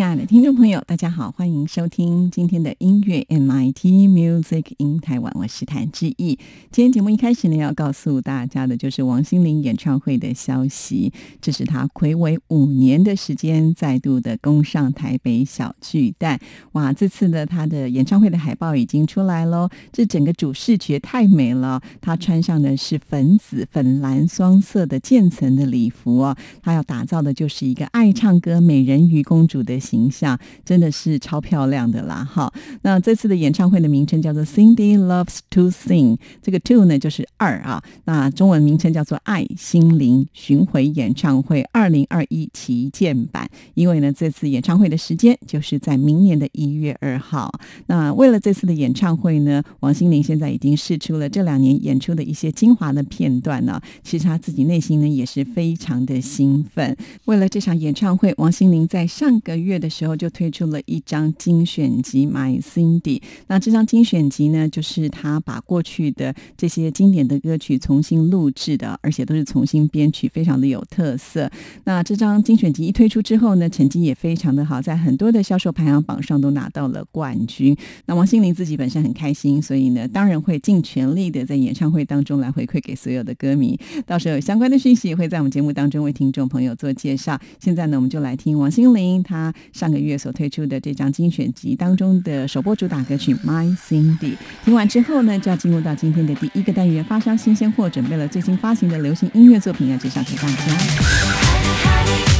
亲爱的听众朋友，大家好，欢迎收听今天的音乐 MIT Music in Taiwan，我是谭志毅。今天节目一开始呢，要告诉大家的就是王心凌演唱会的消息。这是她暌违五年的时间，再度的攻上台北小巨蛋。哇，这次呢，她的演唱会的海报已经出来喽，这整个主视觉太美了。她穿上的是粉紫、粉蓝双色的渐层的礼服哦，她要打造的就是一个爱唱歌美人鱼公主的。形象真的是超漂亮的啦！哈，那这次的演唱会的名称叫做 Cindy Loves to Sing，这个 Two 呢就是二啊。那中文名称叫做爱心灵巡回演唱会二零二一旗舰版。因为呢，这次演唱会的时间就是在明年的一月二号。那为了这次的演唱会呢，王心凌现在已经试出了这两年演出的一些精华的片段呢。其实他自己内心呢也是非常的兴奋。为了这场演唱会，王心凌在上个月。的时候就推出了一张精选集《My Cindy》，那这张精选集呢，就是他把过去的这些经典的歌曲重新录制的，而且都是重新编曲，非常的有特色。那这张精选集一推出之后呢，成绩也非常的好，在很多的销售排行榜上都拿到了冠军。那王心凌自己本身很开心，所以呢，当然会尽全力的在演唱会当中来回馈给所有的歌迷。到时候有相关的讯息也会在我们节目当中为听众朋友做介绍。现在呢，我们就来听王心凌她。上个月所推出的这张精选集当中的首播主打歌曲《My Cindy》，听完之后呢，就要进入到今天的第一个单元——发烧新鲜货，准备了最新发行的流行音乐作品要介绍给大家。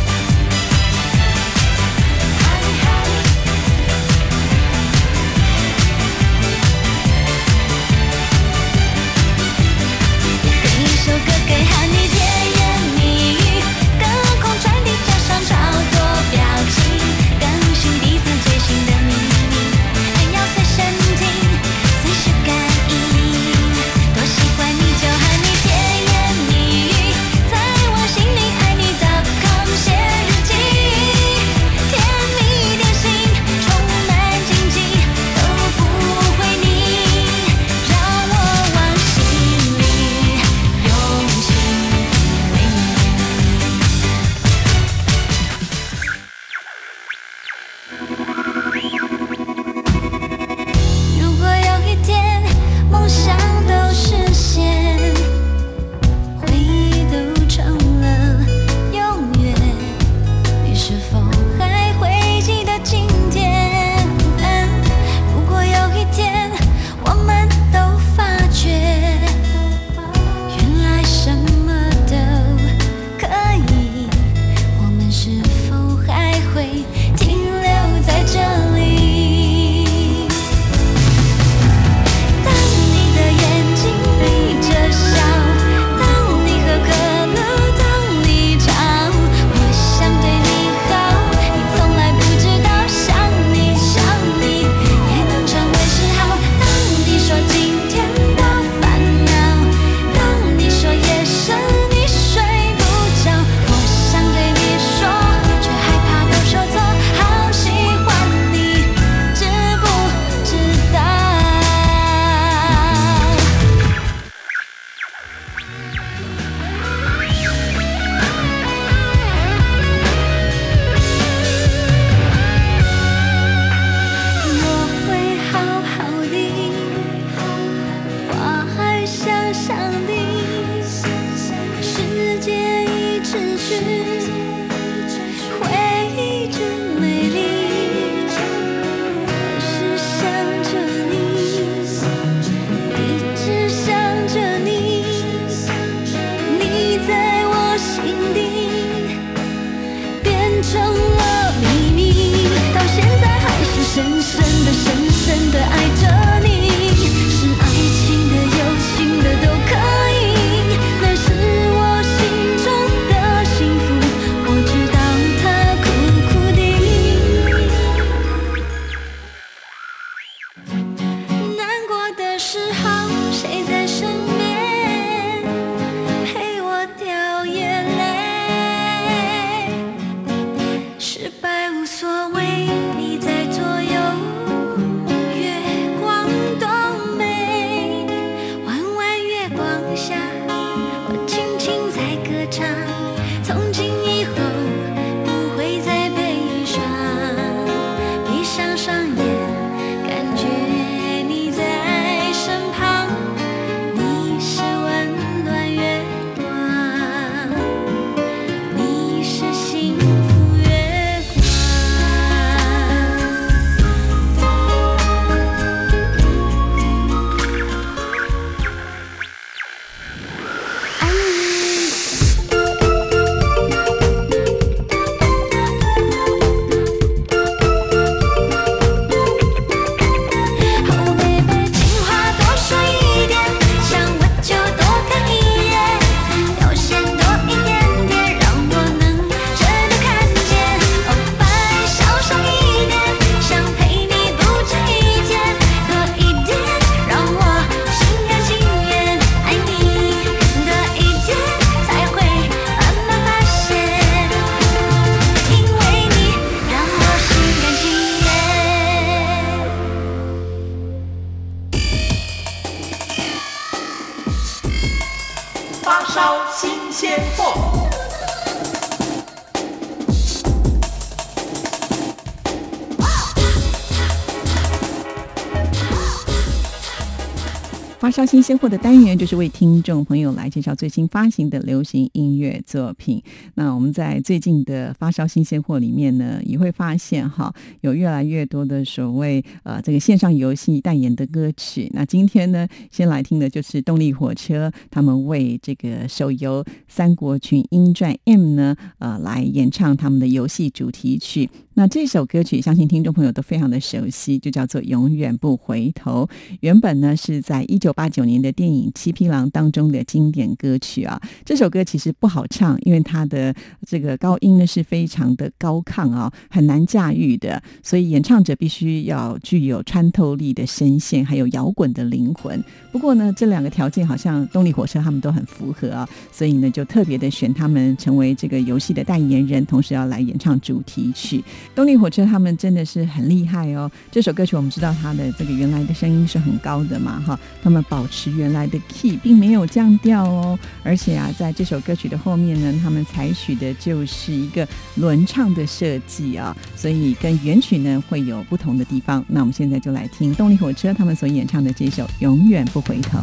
发烧新鲜货的单元就是为听众朋友来介绍最新发行的流行音乐作品。那我们在最近的发烧新鲜货里面呢，也会发现哈，有越来越多的所谓呃这个线上游戏代言的歌曲。那今天呢，先来听的就是动力火车他们为这个手游《三国群英传 M》呢，呃，来演唱他们的游戏主题曲。那这首歌曲，相信听众朋友都非常的熟悉，就叫做《永远不回头》。原本呢是在一九八九年的电影《七匹狼》当中的经典歌曲啊。这首歌其实不好唱，因为它的这个高音呢是非常的高亢啊，很难驾驭的。所以演唱者必须要具有穿透力的声线，还有摇滚的灵魂。不过呢，这两个条件好像动力火车他们都很符合啊，所以呢就特别的选他们成为这个游戏的代言人，同时要来演唱主题曲。动力火车他们真的是很厉害哦！这首歌曲我们知道它的这个原来的声音是很高的嘛，哈，他们保持原来的 key，并没有降调哦。而且啊，在这首歌曲的后面呢，他们采取的就是一个轮唱的设计啊，所以跟原曲呢会有不同的地方。那我们现在就来听动力火车他们所演唱的这首《永远不回头》。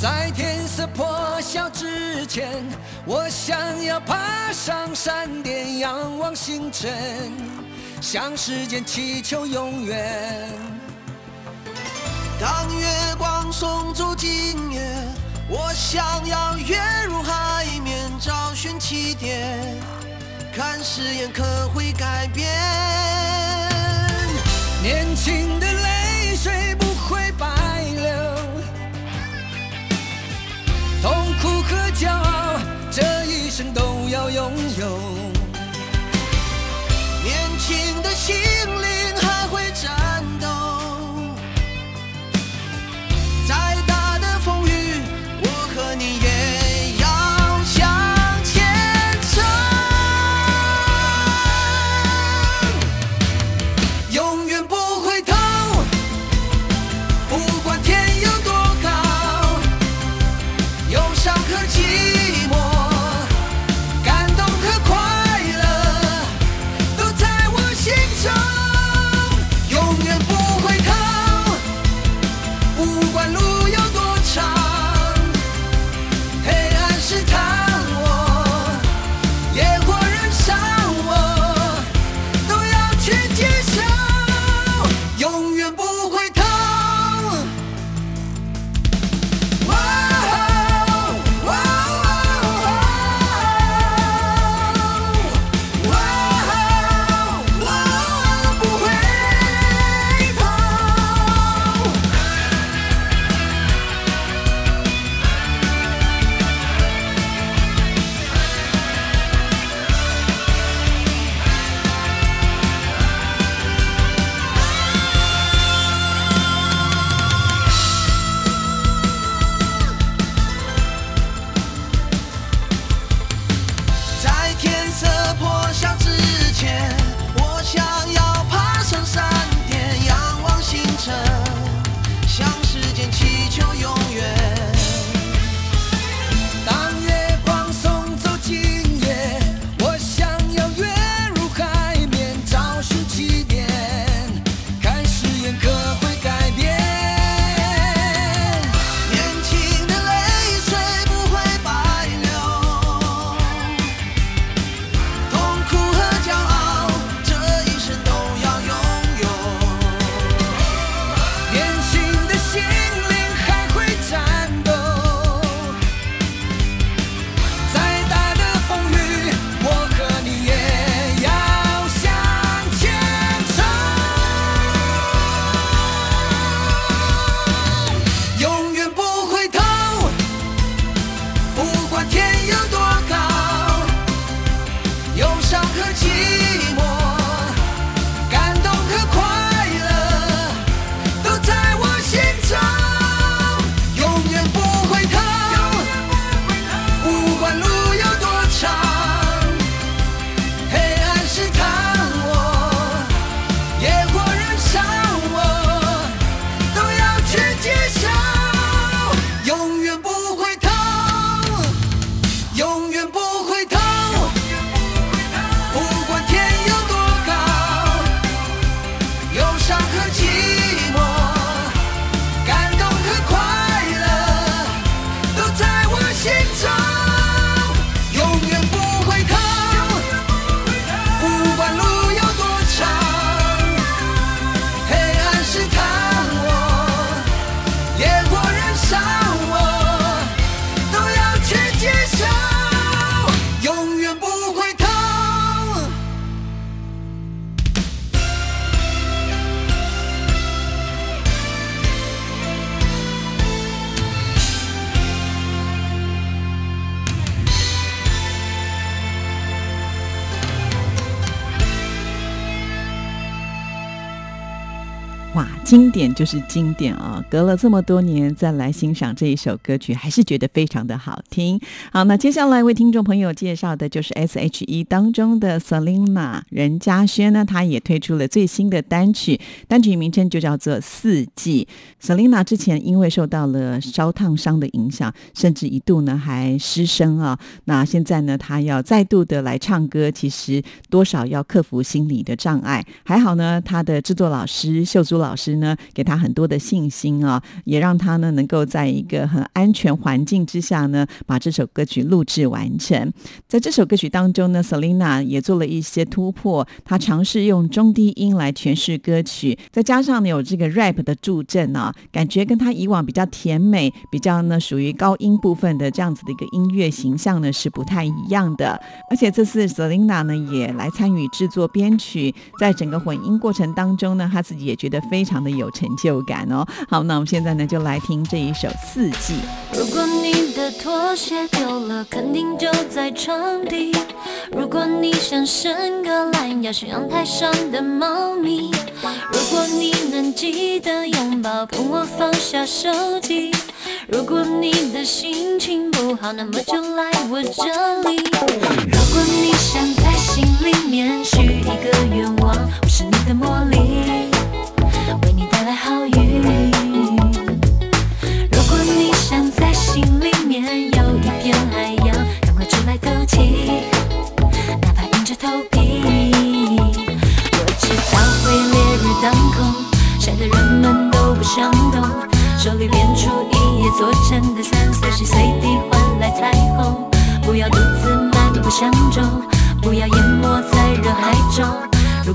在天色破晓之前，我想要爬上山巅，仰望星辰。向时间祈求永远。当月光送走今夜，我想要跃入海面，找寻起点，看誓言可会改变。年轻的泪水不会白流，痛苦和骄傲，这一生都要拥有。年轻的心灵经典就是经典啊！隔了这么多年再来欣赏这一首歌曲，还是觉得非常的好听。好，那接下来为听众朋友介绍的就是 S.H.E 当中的 Selina 任嘉萱呢，她也推出了最新的单曲，单曲名称就叫做《四季》。Selina 之前因为受到了烧烫伤的影响，甚至一度呢还失声啊。那现在呢，她要再度的来唱歌，其实多少要克服心理的障碍。还好呢，他的制作老师秀珠老老师。呢，给他很多的信心啊，也让他呢能够在一个很安全环境之下呢，把这首歌曲录制完成。在这首歌曲当中呢，Selina 也做了一些突破，她尝试用中低音来诠释歌曲，再加上呢有这个 rap 的助阵啊，感觉跟他以往比较甜美、比较呢属于高音部分的这样子的一个音乐形象呢是不太一样的。而且这次 Selina 呢也来参与制作编曲，在整个混音过程当中呢，他自己也觉得非非常的。有成就感哦。好，那我们现在呢，就来听这一首《四季》。如果你的拖鞋丢了，肯定就在床底。如果你想伸个懒腰，是阳台上的猫咪。如果你能记得拥抱，跟我放下手机。如果你的心情不好，那么就来我这里。如果你想在心里面许一个愿望，我是你的魔力。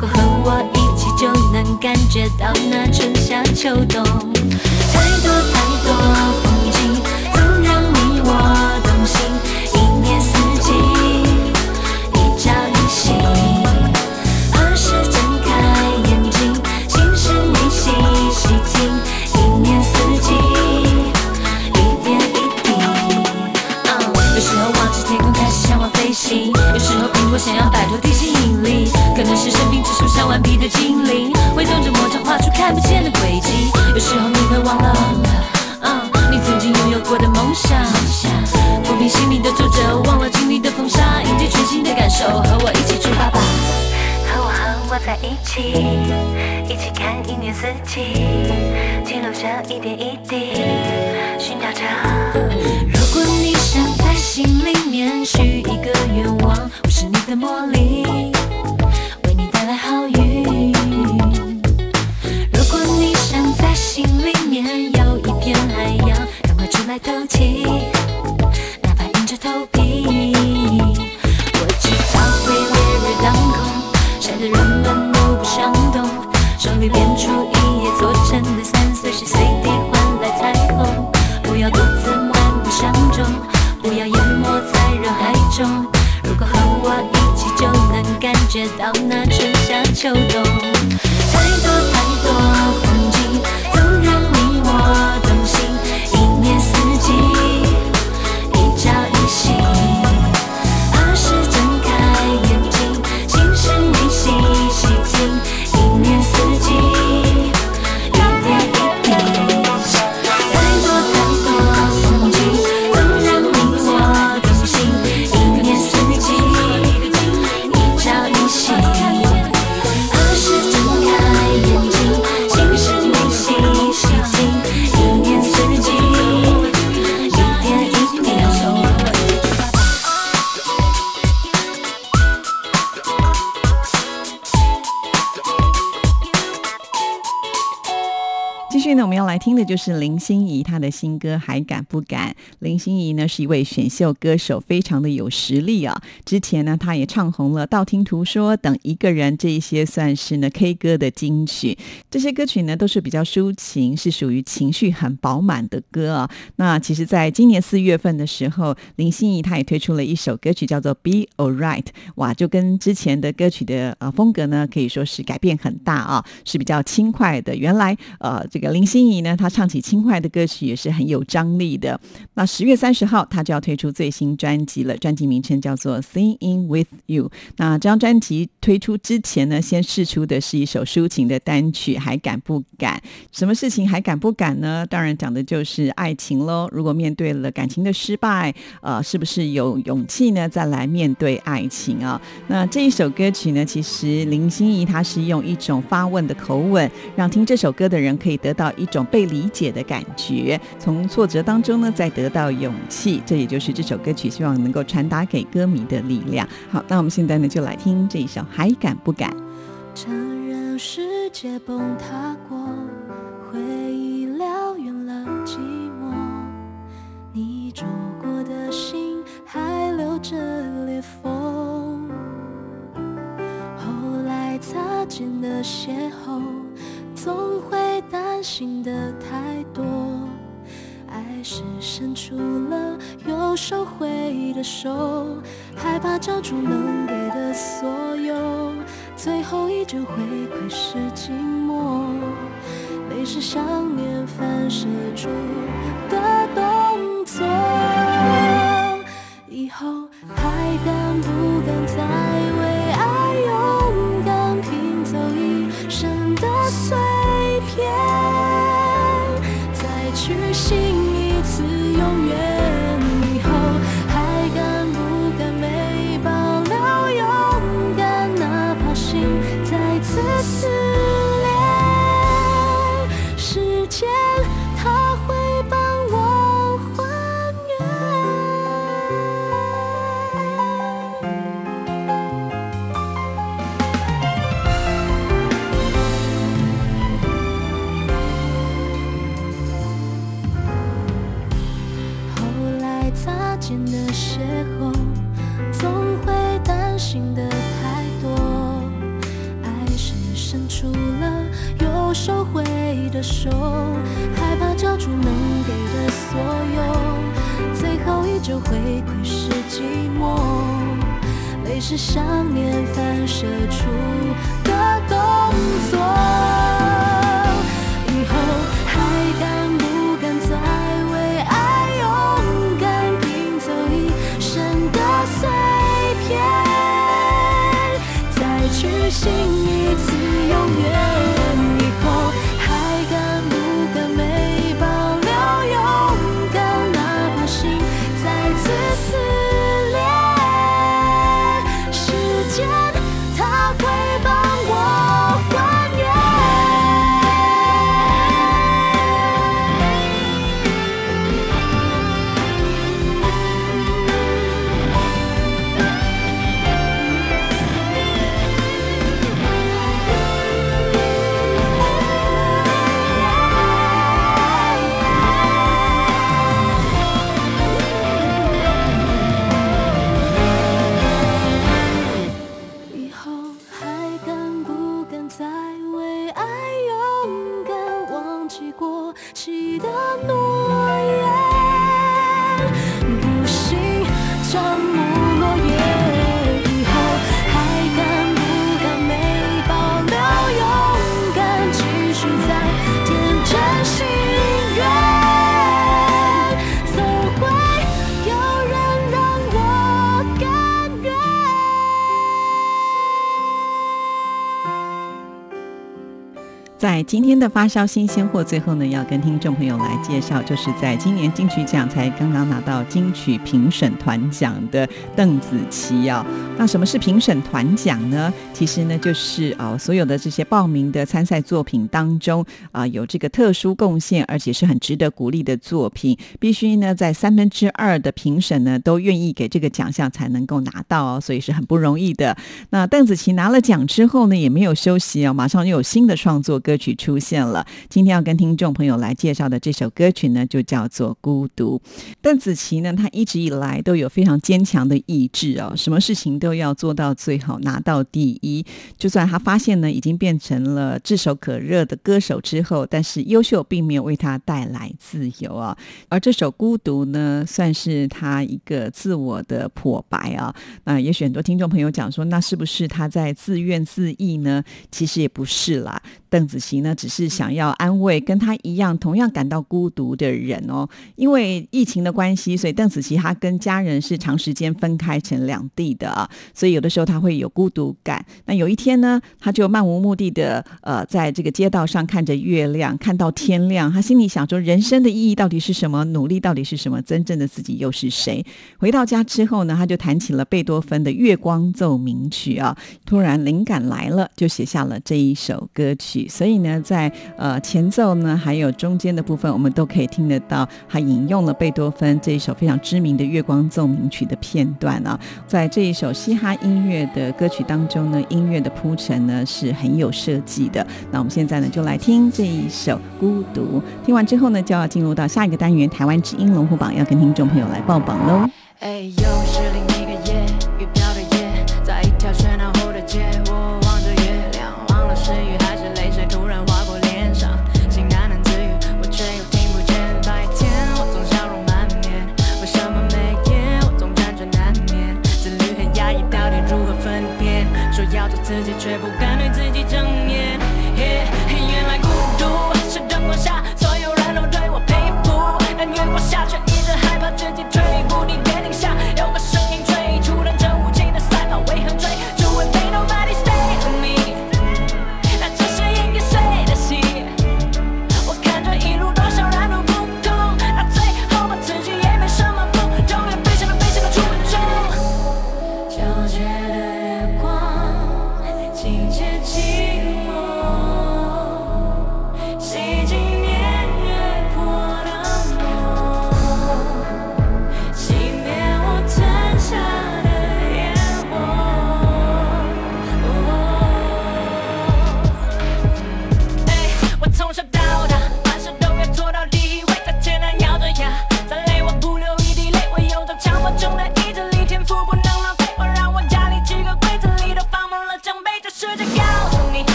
果和我一起就能感觉到那春夏秋冬，太多太多一起，看一年四季，记录着一点一滴，寻找着。如果你想在心里面许一个愿望，我是你的魔力，为你带来好运。如果你想在心里面有一片海洋，赶快出来透气，秋冬。要来听的就是林心怡她的新歌《还敢不敢》。林心怡呢是一位选秀歌手，非常的有实力啊。之前呢，她也唱红了《道听途说》等一个人这一些算是呢 K 歌的金曲。这些歌曲呢都是比较抒情，是属于情绪很饱满的歌啊。那其实，在今年四月份的时候，林心怡她也推出了一首歌曲，叫做《Be Alright》。哇，就跟之前的歌曲的呃风格呢，可以说是改变很大啊，是比较轻快的。原来呃，这个林心怡。怡呢，她唱起轻快的歌曲也是很有张力的。那十月三十号，她就要推出最新专辑了，专辑名称叫做《Singing with You》。那这张专辑推出之前呢，先试出的是一首抒情的单曲《还敢不敢》。什么事情还敢不敢呢？当然讲的就是爱情喽。如果面对了感情的失败，呃，是不是有勇气呢？再来面对爱情啊？那这一首歌曲呢，其实林心怡她是用一种发问的口吻，让听这首歌的人可以得到一种被理解的感觉，从挫折当中呢，再得到勇气。这也就是这首歌曲希望能够传达给歌迷的力量。好，那我们现在呢，就来听这一首《还敢不敢》。承认世界崩塌过，回手，害怕交出能给的所有，最后一针回馈是寂寞，泪是想念反射出的收回的手，害怕交出能给的所有，最后依旧会窥视寂寞。泪是想念反射出的动作。以后还敢不敢再为爱勇敢拼凑一生的碎片？再去寻一不在今天的发烧新鲜货，最后呢，要跟听众朋友来介绍，就是在今年金曲奖才刚刚拿到金曲评审团奖的邓紫棋啊。那什么是评审团奖呢？其实呢，就是啊、所有的这些报名的参赛作品当中啊、有这个特殊贡献，而且是很值得鼓励的作品，必须呢在三分之二的评审呢都愿意给这个奖项才能够拿到哦，所以是很不容易的。那邓紫棋拿了奖之后呢，也没有休息哦，马上又有新的创作歌歌曲出现了。今天要跟听众朋友来介绍的这首歌曲呢，就叫做《孤独》。邓紫棋呢，她一直以来都有非常坚强的意志哦，什么事情都要做到最好，拿到第一。就算她发现呢，已经变成了炙手可热的歌手之后，但是优秀并没有为她带来自由啊。而这首《孤独》呢，算是她一个自我的破白啊。那也许很多听众朋友讲说，那是不是她在自怨自艾呢？其实也不是啦。邓紫棋呢，只是想要安慰跟她一样同样感到孤独的人哦。因为疫情的关系，所以邓紫棋她跟家人是长时间分开成两地的啊，所以有的时候她会有孤独感。那有一天呢，她就漫无目的的呃，在这个街道上看着月亮，看到天亮，她心里想说：人生的意义到底是什么？努力到底是什么？真正的自己又是谁？回到家之后呢，她就弹起了贝多芬的《月光奏鸣曲》啊，突然灵感来了，就写下了这一首歌曲。所以呢，在呃前奏呢，还有中间的部分，我们都可以听得到，他引用了贝多芬这一首非常知名的《月光奏鸣曲》的片段啊。在这一首嘻哈音乐的歌曲当中呢，音乐的铺陈呢是很有设计的。那我们现在呢，就来听这一首《孤独》。听完之后呢，就要进入到下一个单元——台湾之音龙虎榜，要跟听众朋友来报榜喽。做自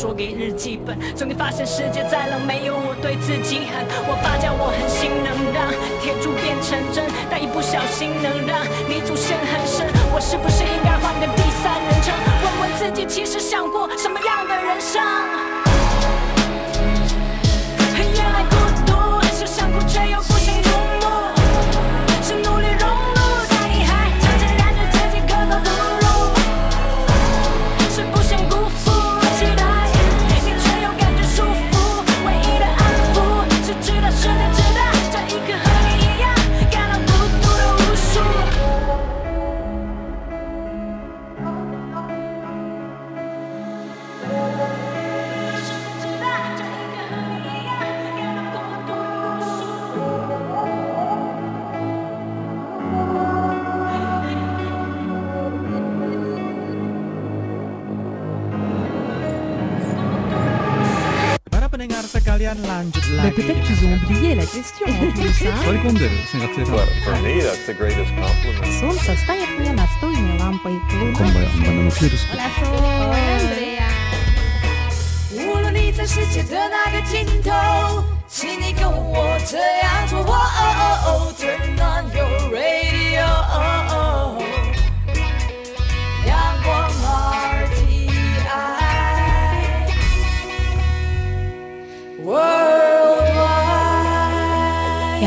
说给日记本。终于发现世界再冷，没有我对自己狠。我发觉我狠心能让铁柱变成针，但一不小心能让泥土陷很深。我是不是应该换个第三人称，问问自己，其实想过什么样的人生？pendengar sekalian lanjut Mais lagi peut-être dengan qu'ils ont kata- oublié la question en plus, hein. For me, that's the greatest compliment. Солнце стоит мне настольной лампой. Луна 无论你在世界的哪个尽头，请你跟我这样做。哦哦哦，Turn on your radio，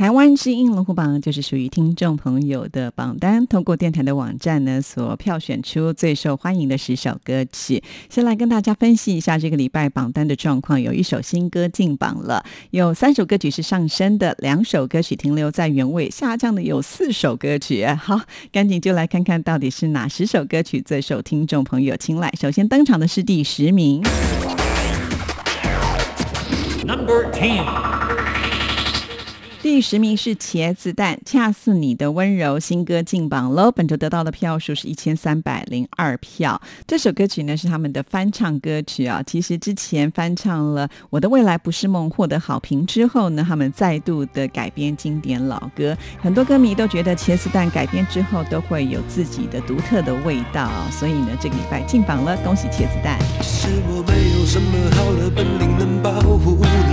台湾之音龙虎榜就是属于听众朋友的榜单，通过电台的网站呢，所票选出最受欢迎的十首歌曲。先来跟大家分析一下这个礼拜榜单的状况，有一首新歌进榜了，有三首歌曲是上升的，两首歌曲停留在原位，下降的有四首歌曲。好，赶紧就来看看到底是哪十首歌曲最受听众朋友青睐。首先登场的是第十名。Number Ten。第十名是茄子蛋，恰似你的温柔，新歌进榜喽。本周得到的票数是一千三百零二票。这首歌曲呢是他们的翻唱歌曲啊。其实之前翻唱了《我的未来不是梦》获得好评之后呢，他们再度的改编经典老歌。很多歌迷都觉得茄子蛋改编之后都会有自己的独特的味道，所以呢这个礼拜进榜了，恭喜茄子蛋。是我没有什么好的本领能保护你，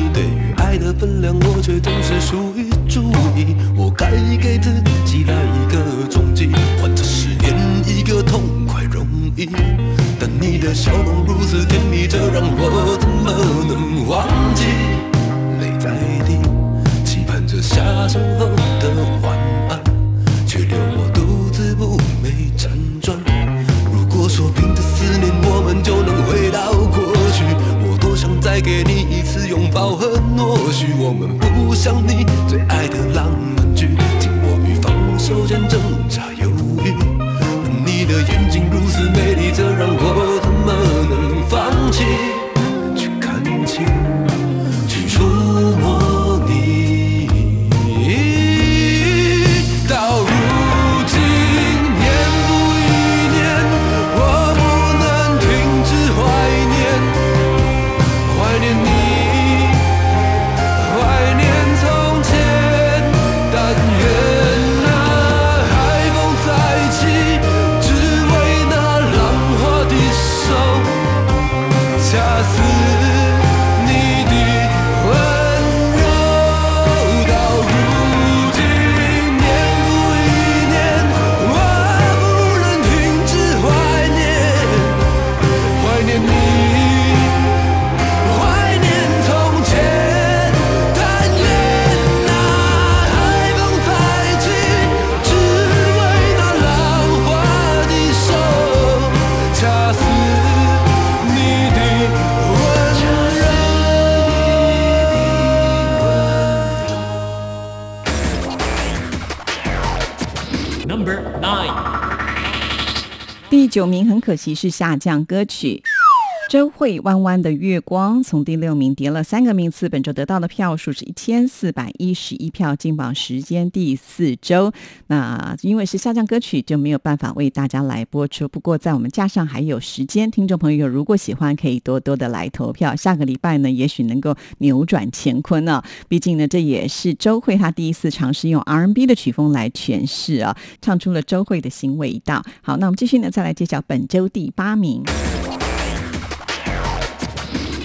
的分量，我却总是疏于注意。我该给自己来一个终极，换这十年一个痛快容易。但你的笑容如此甜蜜，这让我怎么能忘记？泪在滴，期盼着下手后的晚安，却留我独自不寐辗转。如果说凭着思念我们就能回到，再给你一次拥抱和诺许。我们不像你最爱的浪漫剧，紧握与放手间挣扎犹豫。你的眼睛如此美丽，这让我九名很可惜是下降歌曲。周慧弯弯的月光从第六名跌了三个名次，本周得到的票数是一千四百一十一票，进榜时间第四周。那因为是下降歌曲，就没有办法为大家来播出。不过在我们架上还有时间，听众朋友如果喜欢，可以多多的来投票。下个礼拜呢，也许能够扭转乾坤呢、毕竟呢，这也是周慧她第一次尝试用 R&B 的曲风来诠释啊，唱出了周慧的新味道。好，那我们继续呢，再来揭晓本周第八名。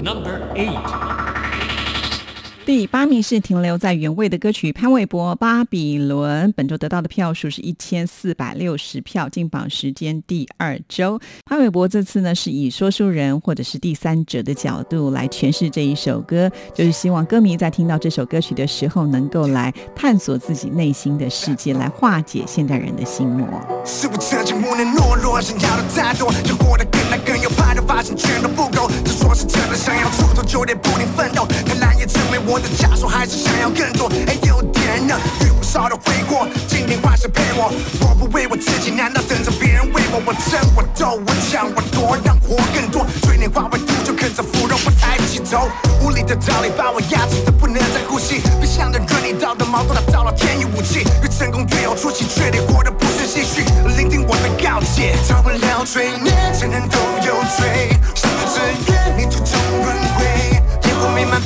Number 8. 第八名是停留在原位的歌曲潘玮柏《巴比伦》，本周得到的票数是一千四百六十票，进榜时间第二周。潘玮柏这次呢是以说书人或者是第三者的角度来诠释这一首歌，就是希望歌迷在听到这首歌曲的时候，能够来探索自己内心的世界，来化解现代人的心魔。我的枷锁，还是想要更多。哎，有点冷，遇不少的挥霍，今天换谁陪我？我不为我自己，难道等着别人为我？我争，我斗，我抢，我夺，让活更多。嘴脸化为毒，就啃着腐肉，不抬起头。无理的道理把我压制的不能再呼吸，别想着跟你道德矛盾，打到了天衣无忌。越成功越有出息，却得活得不是唏嘘。聆听我的告诫，逃不了罪孽，人人都有罪。上有这愿，你途中轮回，烟火弥漫，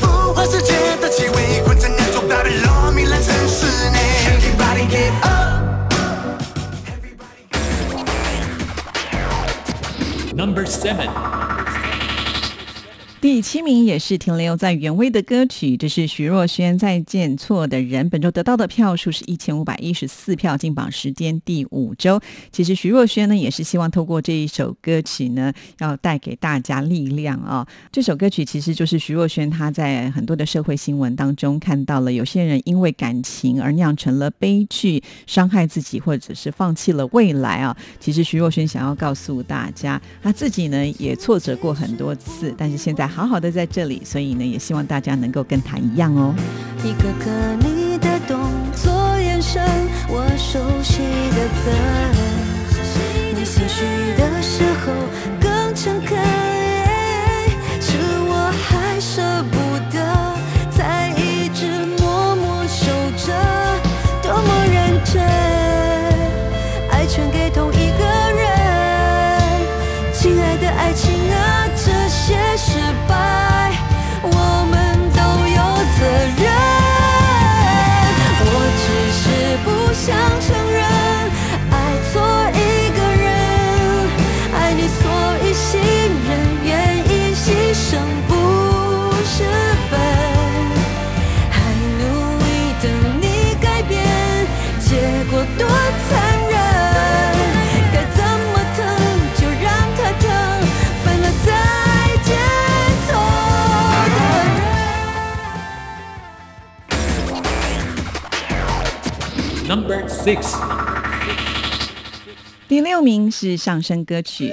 Simmons. 第七名也是停留在原位的歌曲，这是徐若瑄《再见错的人》，本周得到的票数是一千五百一十四票，进榜时间第五周。其实徐若瑄呢，也是希望透过这一首歌曲呢，要带给大家力量啊。这首歌曲其实就是徐若瑄她在很多的社会新闻当中看到了有些人因为感情而酿成了悲剧，伤害自己或者是放弃了未来啊。其实徐若瑄想要告诉大家，她自己呢也挫折过很多次，但是现在。好好的在这里，所以呢，也希望大家能够跟他一样哦。一个个你的动作、眼神，我熟悉的歌，你心虚的时候第六名是上升歌曲。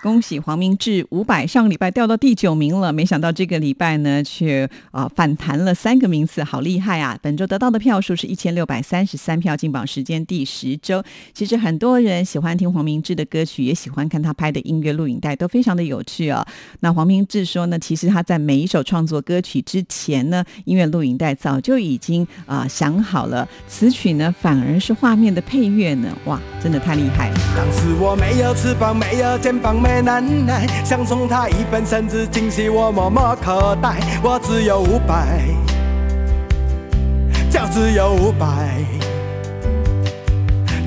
恭喜黄明志五百上个礼拜掉到第九名了，没想到这个礼拜呢却啊反弹了三个名次，好厉害啊！本周得到的票数是一千六百三十三票，进榜时间第十周。其实很多人喜欢听黄明志的歌曲，也喜欢看他拍的音乐录影带，都非常的有趣哦。那黄明志说呢，其实他在每一首创作歌曲之前呢，音乐录影带早就已经啊想好了词曲呢，反而是画面的配乐呢，哇，真的太厉害！当时我没有翅膀，没有肩膀。难耐，想送他一份生日惊喜，我默默口袋，我只有五百，就只有五百。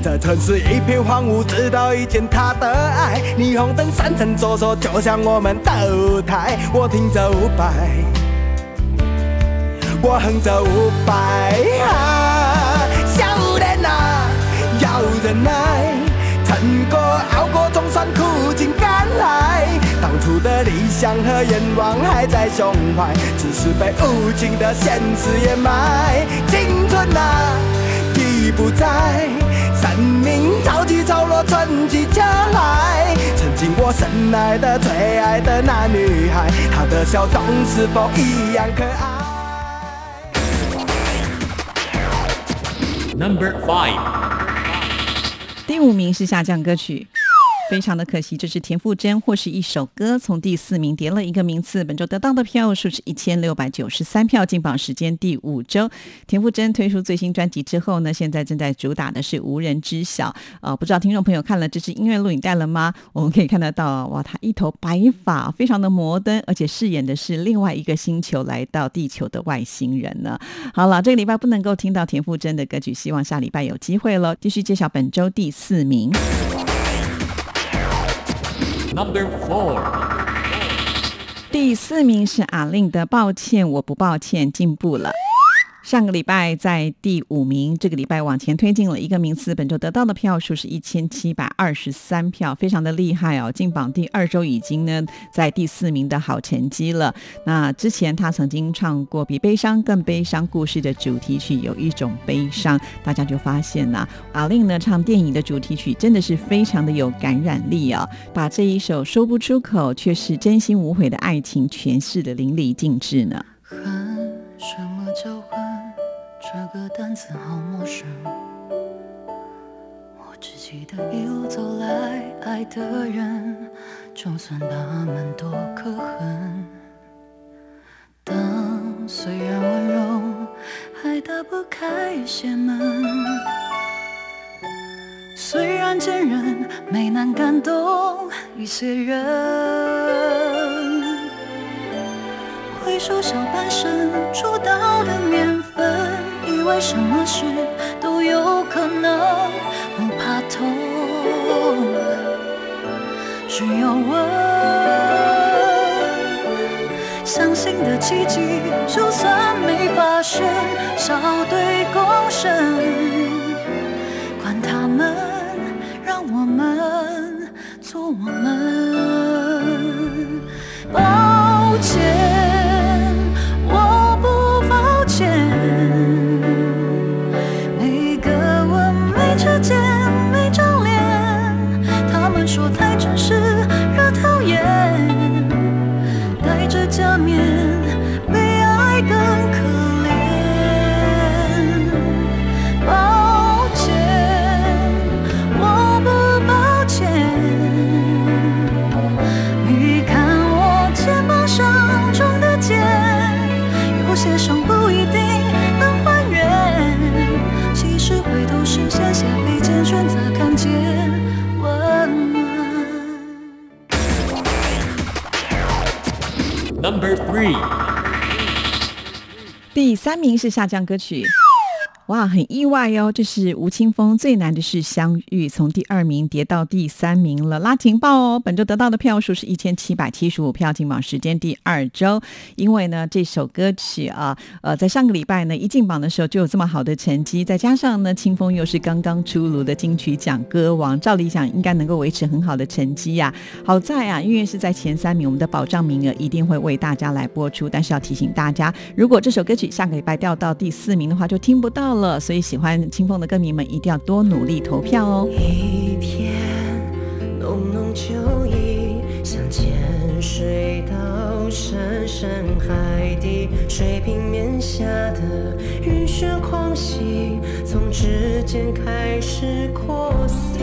这城市一片荒芜，直到遇见他的爱，霓虹灯闪闪烁烁，就像我们的舞台。我听着五百，我哼着五百，少年啊，要忍耐。成功想和愿望还在胸怀，只是被无情的现实掩埋。青春啊，已不在，生命潮起潮落，春去秋来。曾经我深爱的、最爱的那女孩，她的笑容是否一样可爱？Number five。第五名是下降歌曲。非常的可惜，这是田馥甄或是一首歌从第四名跌了一个名次。本周得到的票数是一千六百九十三票，进榜时间第五周。田馥甄推出最新专辑之后呢，现在正在主打的是无人知晓。呃，不知道听众朋友看了这支音乐录影带了吗？我们可以看得到，哇，他一头白发，非常的摩登，而且饰演的是另外一个星球来到地球的外星人呢。好了，这个礼拜不能够听到田馥甄的歌曲，希望下礼拜有机会喽。继续介绍本周第四名。Number four，第四名是阿令的《抱歉我不抱歉》，进步了。上个礼拜在第五名，这个礼拜往前推进了一个名次。本周得到的票数是一千七百二十三票，非常的厉害哦！进榜第二周已经呢在第四名的好成绩了。那之前他曾经唱过《比悲伤更悲伤》故事的主题曲，有一种悲伤，大家就发现呐，阿令呢唱电影的主题曲真的是非常的有感染力啊，把这一首说不出口却是真心无悔的爱情诠释的淋漓尽致呢。什么叫恨？这个单词好陌生。我只记得一路走来，爱的人，就算他们多可恨。当虽然温柔，还打不开一些门。虽然坚韧，没能感动一些人。回首小半生出道的年，以为什么事都有可能，不怕痛，只有问。相信的奇迹，就算没发生，笑对共生，管他们，让我们做我们。第三名是下降歌曲。哇，很意外哦！这是吴青峰最难的是相遇，从第二名跌到第三名了，拉警报哦！本周得到的票数是一千七百七十五票，进榜时间第二周。因为呢，这首歌曲啊，呃，在上个礼拜呢一进榜的时候就有这么好的成绩，再加上呢，清风又是刚刚出炉的金曲奖歌王，照理讲应该能够维持很好的成绩呀、好在啊，因为是在前三名，我们的保障名额一定会为大家来播出。但是要提醒大家，如果这首歌曲下个礼拜掉到第四名的话，就听不到了。所以喜欢清风的歌迷们一定要多努力投票哦。一片浓浓秋意，像潜水到深深海底，水平面下的雨雪狂喜，从指尖开始扩散。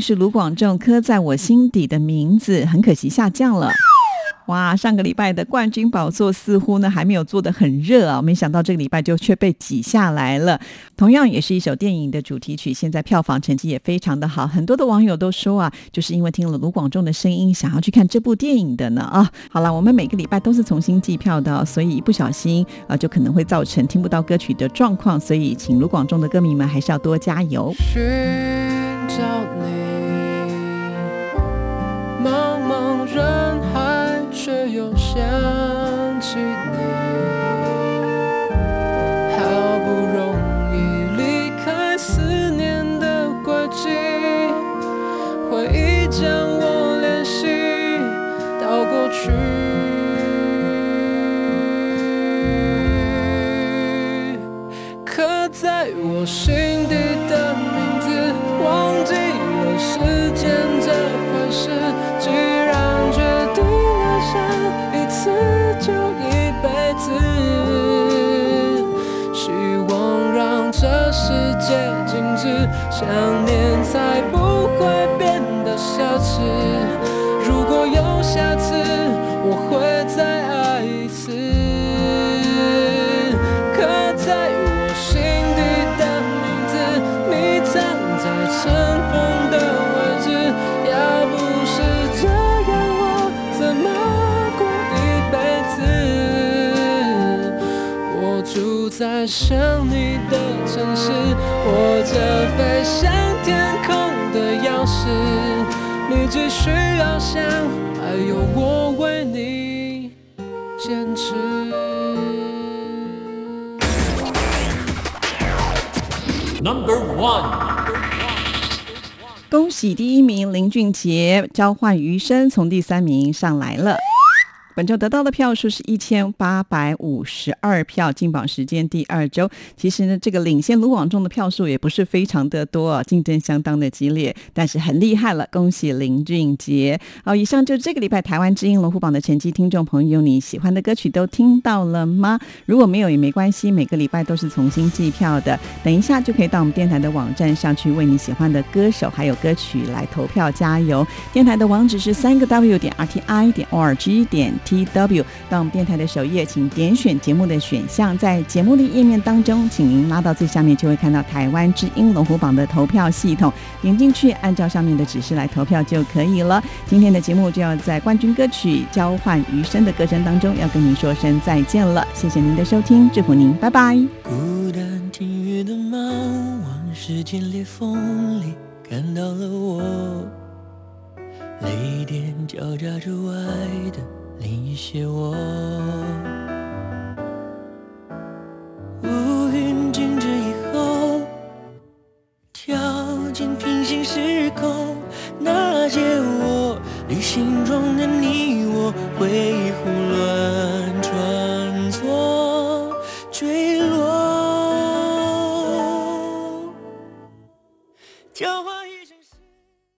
是卢广仲，刻在我心底的名字，很可惜下降了。哇，上个礼拜的冠军宝座似乎呢还没有做得很热啊，没想到这个礼拜就却被挤下来了。同样也是一首电影的主题曲，现在票房成绩也非常的好，很多的网友都说啊，就是因为听了卢广仲的声音，想要去看这部电影的呢啊。好了，我们每个礼拜都是重新计票的、所以一不小心啊，就可能会造成听不到歌曲的状况，所以请卢广仲的歌迷们还是要多加油。找你，茫茫人海，却又想喜第一名林俊杰交换余生从第三名上来了。本周得到的票数是一千八百五十二票，进榜时间第二周。其实呢，这个领先卢广仲的票数也不是非常的多啊，竞争相当的激烈，但是很厉害了，恭喜林俊杰。好，以上就是这个礼拜台湾之音龙虎榜的成绩，听众朋友你喜欢的歌曲都听到了吗？如果没有也没关系，每个礼拜都是重新计票的。等一下就可以到我们电台的网站上去为你喜欢的歌手还有歌曲来投票加油。电台的网址是三个 W 点 R T I 点 O R G 点 T W。到我们电台的首页，请点选节目的选项，在节目的页面当中，请您拉到最下面，就会看到台湾之音龙虎榜的投票系统，点进去，按照上面的指示来投票就可以了。今天的节目就要在冠军歌曲《交换余生》的歌声当中，要跟您说声再见了。谢谢您的收听，祝福您，拜拜。孤单听雨的猫，往事间裂缝里看到了我，泪点交加着爱的另一些我。乌云静止以后，跳进平行时空，那些我旅行中的你我，回忆胡乱。